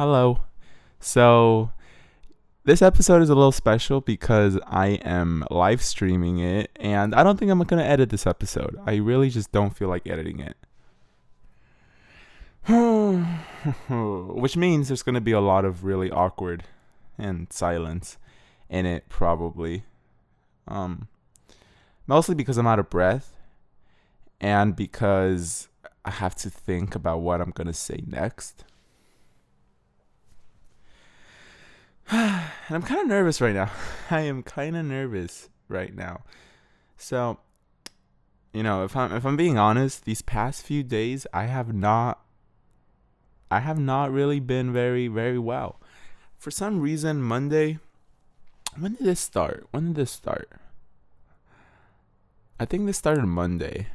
Hello. So, this episode is a little special because I am live streaming it, and I don't think I'm going to edit this episode. I really just don't feel like editing it. Which means there's going to be a lot of really awkward and silence in it, probably. Um, mostly because I'm out of breath and because I have to think about what I'm going to say next. and I'm kind of nervous right now. I am kind of nervous right now. So, you know, if I'm if I'm being honest, these past few days I have not I have not really been very very well. For some reason Monday when did this start? When did this start? I think this started Monday.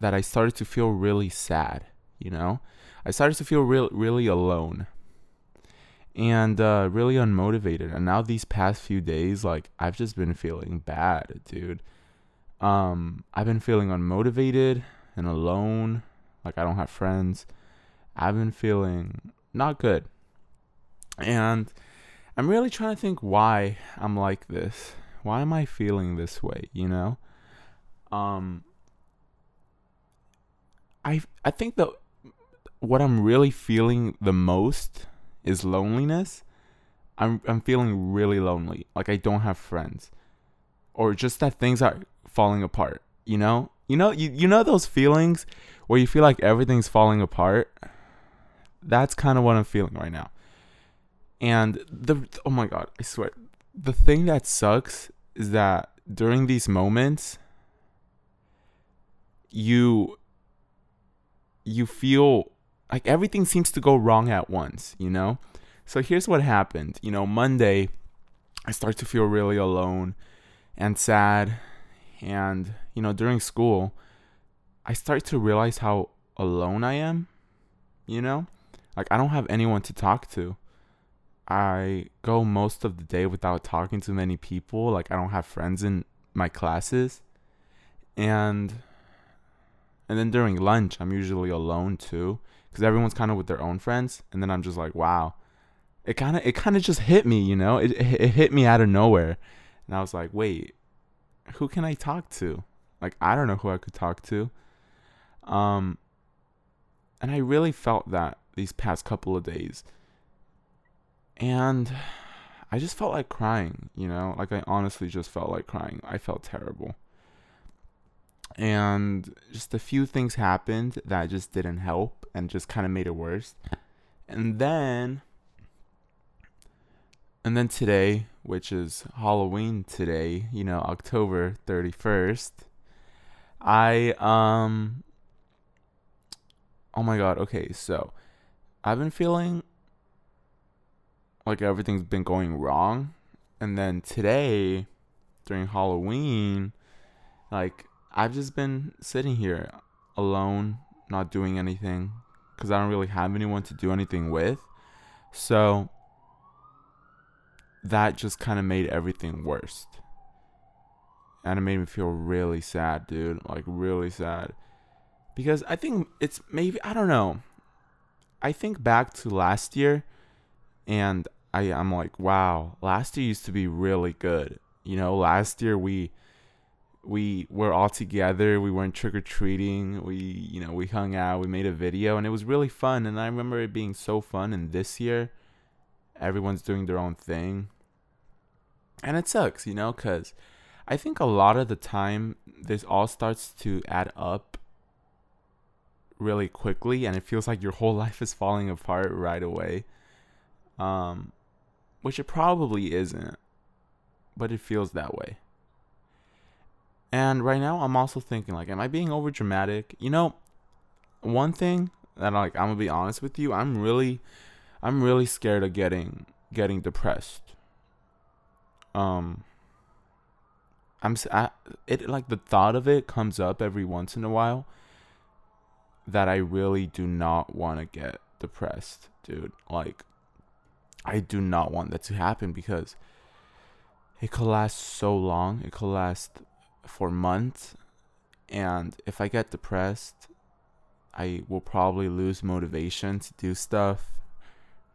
That I started to feel really sad, you know? I started to feel real really alone and uh, really unmotivated. And now these past few days, like I've just been feeling bad, dude. Um, I've been feeling unmotivated and alone. Like I don't have friends. I've been feeling not good, and I'm really trying to think why I'm like this. Why am I feeling this way? You know, um, I I think that what I'm really feeling the most is loneliness, I'm I'm feeling really lonely. Like I don't have friends. Or just that things are falling apart, you know? You know you, you know those feelings where you feel like everything's falling apart? That's kind of what I'm feeling right now. And the oh my god, I swear. The thing that sucks is that during these moments you you feel like everything seems to go wrong at once, you know? So here's what happened. You know, Monday, I start to feel really alone and sad. And, you know, during school, I start to realize how alone I am, you know? Like, I don't have anyone to talk to. I go most of the day without talking to many people. Like, I don't have friends in my classes. And and then during lunch, I'm usually alone too because everyone's kind of with their own friends, and then I'm just like, wow, it kind of it kind of just hit me, you know, it, it it hit me out of nowhere, and I was like, wait, who can I talk to? Like I don't know who I could talk to. Um, and I really felt that these past couple of days, and I just felt like crying, you know, like I honestly just felt like crying. I felt terrible and just a few things happened that just didn't help and just kind of made it worse. And then and then today, which is Halloween today, you know, October 31st, I um Oh my god, okay, so I've been feeling like everything's been going wrong. And then today during Halloween, like I've just been sitting here alone, not doing anything because I don't really have anyone to do anything with. So that just kind of made everything worse. And it made me feel really sad, dude. Like, really sad. Because I think it's maybe, I don't know. I think back to last year and I, I'm like, wow, last year used to be really good. You know, last year we we were all together. We weren't trick or treating. We, you know, we hung out. We made a video, and it was really fun. And I remember it being so fun. And this year, everyone's doing their own thing, and it sucks, you know, because I think a lot of the time this all starts to add up really quickly, and it feels like your whole life is falling apart right away. Um, which it probably isn't, but it feels that way. And right now, I'm also thinking like, am I being over dramatic? You know, one thing that like I'm gonna be honest with you, I'm really, I'm really scared of getting getting depressed. Um, I'm I, it like the thought of it comes up every once in a while. That I really do not want to get depressed, dude. Like, I do not want that to happen because it could last so long. It could last for months and if I get depressed, I will probably lose motivation to do stuff.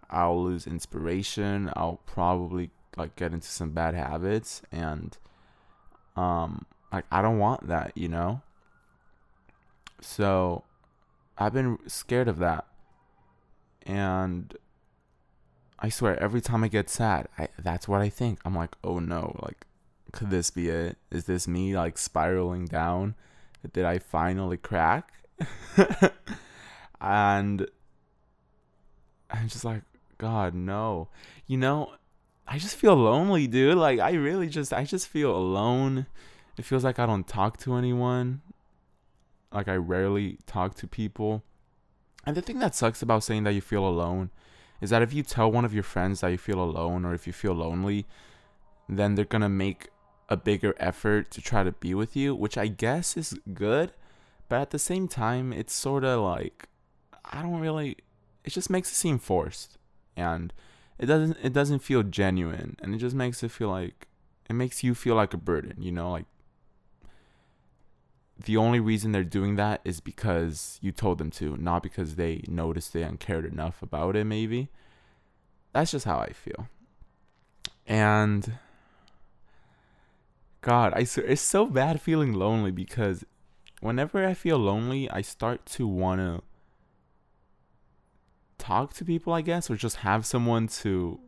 I'll lose inspiration. I'll probably like get into some bad habits and um like I don't want that, you know? So I've been scared of that. And I swear every time I get sad, I that's what I think. I'm like, "Oh no, like could this be it? Is this me like spiraling down? Did I finally crack?" and I'm just like, God, no. You know, I just feel lonely, dude. Like I really just I just feel alone. It feels like I don't talk to anyone. Like I rarely talk to people. And the thing that sucks about saying that you feel alone is that if you tell one of your friends that you feel alone or if you feel lonely, then they're to make a bigger effort to try to be with you, which I guess is good. But at the same time, it's sort of like I don't really it just makes it seem forced and it doesn't it doesn't feel genuine and it just makes it feel like it makes you feel like a burden, you know, like the only reason they're doing that is because you told them to, not because they noticed it and cared enough about it, maybe. That's just how I feel. And God, I it's so bad feeling lonely because whenever I feel lonely, I start to want to talk to people, I guess, or just have someone to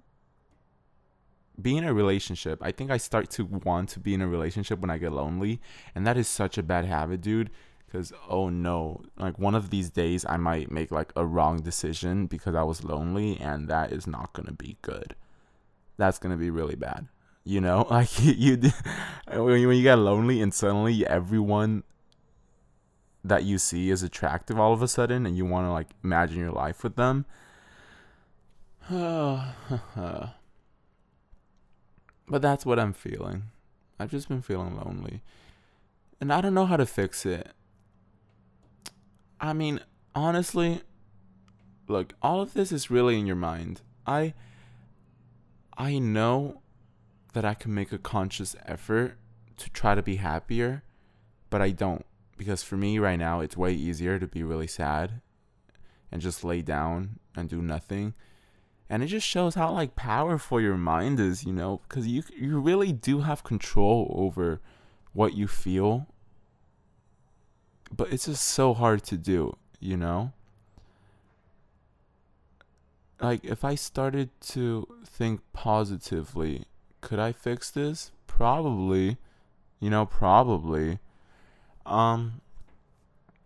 be in a relationship. I think I start to want to be in a relationship when I get lonely, and that is such a bad habit, dude. Because oh no, like one of these days I might make like a wrong decision because I was lonely, and that is not gonna be good. That's gonna be really bad. You know, like you, you when you get lonely and suddenly everyone that you see is attractive all of a sudden, and you want to like imagine your life with them. But that's what I'm feeling. I've just been feeling lonely. And I don't know how to fix it. I mean, honestly, look, all of this is really in your mind. I I know that I can make a conscious effort to try to be happier, but I don't because for me right now it's way easier to be really sad and just lay down and do nothing. And it just shows how like powerful your mind is you know because you you really do have control over what you feel but it's just so hard to do you know? Like if i started to think positively could i fix this? Probably. You know probably. Um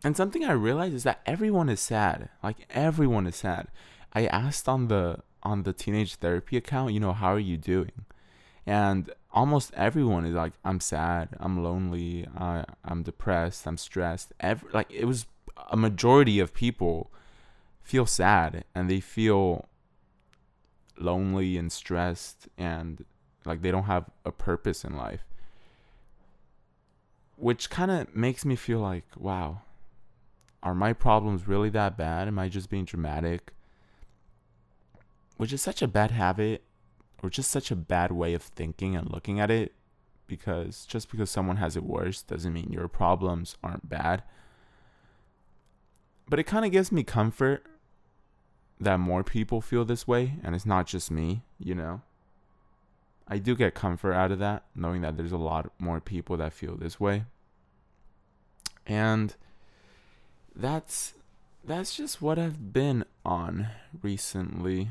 and something i realized is that everyone is sad. Like everyone is sad. I asked on the on the teenage therapy account, you know, how are you doing? And almost everyone is like, I'm sad, I'm lonely, I, I'm depressed, I'm stressed. Every, like it was a majority of people feel sad and they feel lonely and stressed and like they don't have a purpose in life. Which kind of makes me feel like, wow, are my problems really that bad? Am I just being dramatic? which is such a bad habit or just such a bad way of thinking and looking at it because just because someone has it worse doesn't mean your problems aren't bad. But it kind of gives me comfort that more people feel this way and it's not just me, you know. I do get comfort out of that, knowing that there's a lot more people that feel this way. And that's that's just what I've been on recently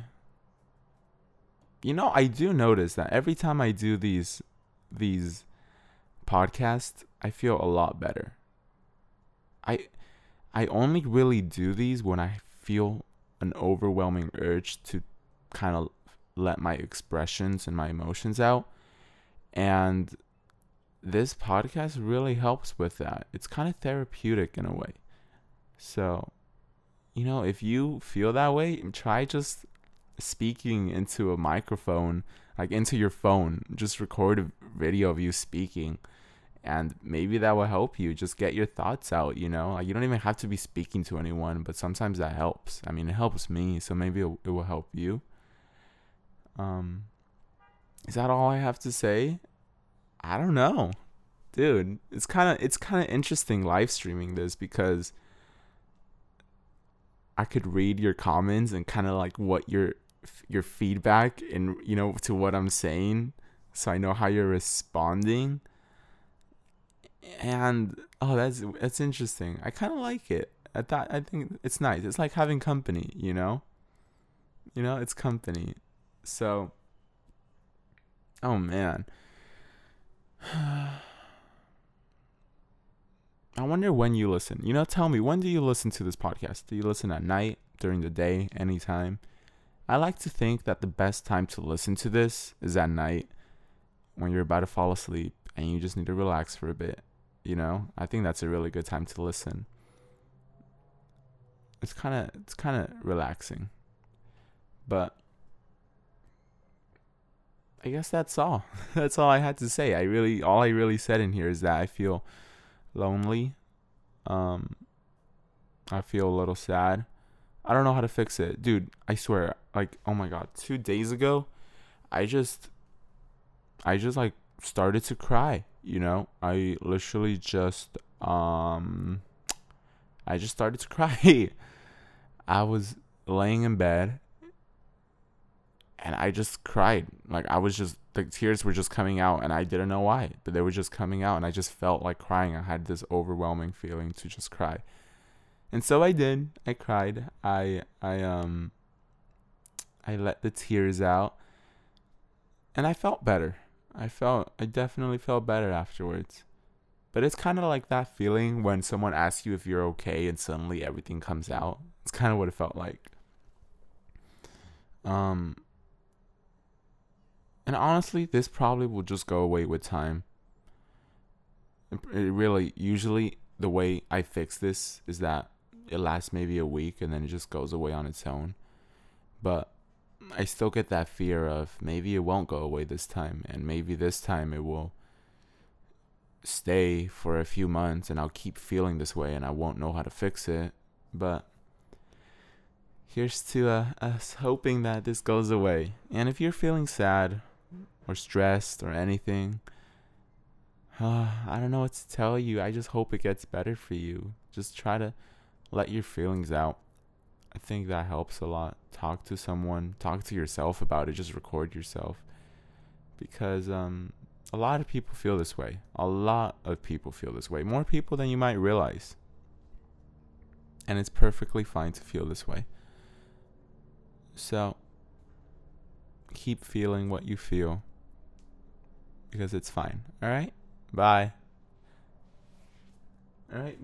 you know, I do notice that every time I do these these podcasts, I feel a lot better. I I only really do these when I feel an overwhelming urge to kind of let my expressions and my emotions out. And this podcast really helps with that. It's kind of therapeutic in a way. So, you know, if you feel that way, try just speaking into a microphone, like into your phone. Just record a video of you speaking. And maybe that will help you just get your thoughts out, you know? Like you don't even have to be speaking to anyone, but sometimes that helps. I mean, it helps me, so maybe it, it will help you. Um is that all I have to say? I don't know. Dude, it's kind of it's kind of interesting live streaming this because I could read your comments and kind of like what your your feedback and you know to what I'm saying so I know how you're responding. And oh, that's that's interesting. I kind of like it. I thought I think it's nice. It's like having company, you know. You know, it's company. So, oh man. I wonder when you listen. You know, tell me, when do you listen to this podcast? Do you listen at night, during the day, anytime? I like to think that the best time to listen to this is at night when you're about to fall asleep and you just need to relax for a bit. You know, I think that's a really good time to listen. It's kind of it's kind of relaxing. But I guess that's all. that's all I had to say. I really all I really said in here is that I feel lonely. Um I feel a little sad. I don't know how to fix it. Dude, I swear, like oh my god, 2 days ago, I just I just like started to cry, you know? I literally just um I just started to cry. I was laying in bed and I just cried. Like I was just the tears were just coming out and I didn't know why, but they were just coming out and I just felt like crying. I had this overwhelming feeling to just cry. And so I did. I cried. I I um I let the tears out and I felt better. I felt I definitely felt better afterwards. But it's kind of like that feeling when someone asks you if you're okay and suddenly everything comes out. It's kind of what it felt like. Um and honestly, this probably will just go away with time. It really usually the way I fix this is that it lasts maybe a week and then it just goes away on its own. But I still get that fear of maybe it won't go away this time, and maybe this time it will stay for a few months and I'll keep feeling this way and I won't know how to fix it. But here's to uh, us hoping that this goes away. And if you're feeling sad or stressed or anything, uh, I don't know what to tell you. I just hope it gets better for you. Just try to let your feelings out. I think that helps a lot. Talk to someone, talk to yourself about it, just record yourself. Because um a lot of people feel this way. A lot of people feel this way. More people than you might realize. And it's perfectly fine to feel this way. So keep feeling what you feel because it's fine. All right? Bye. All right.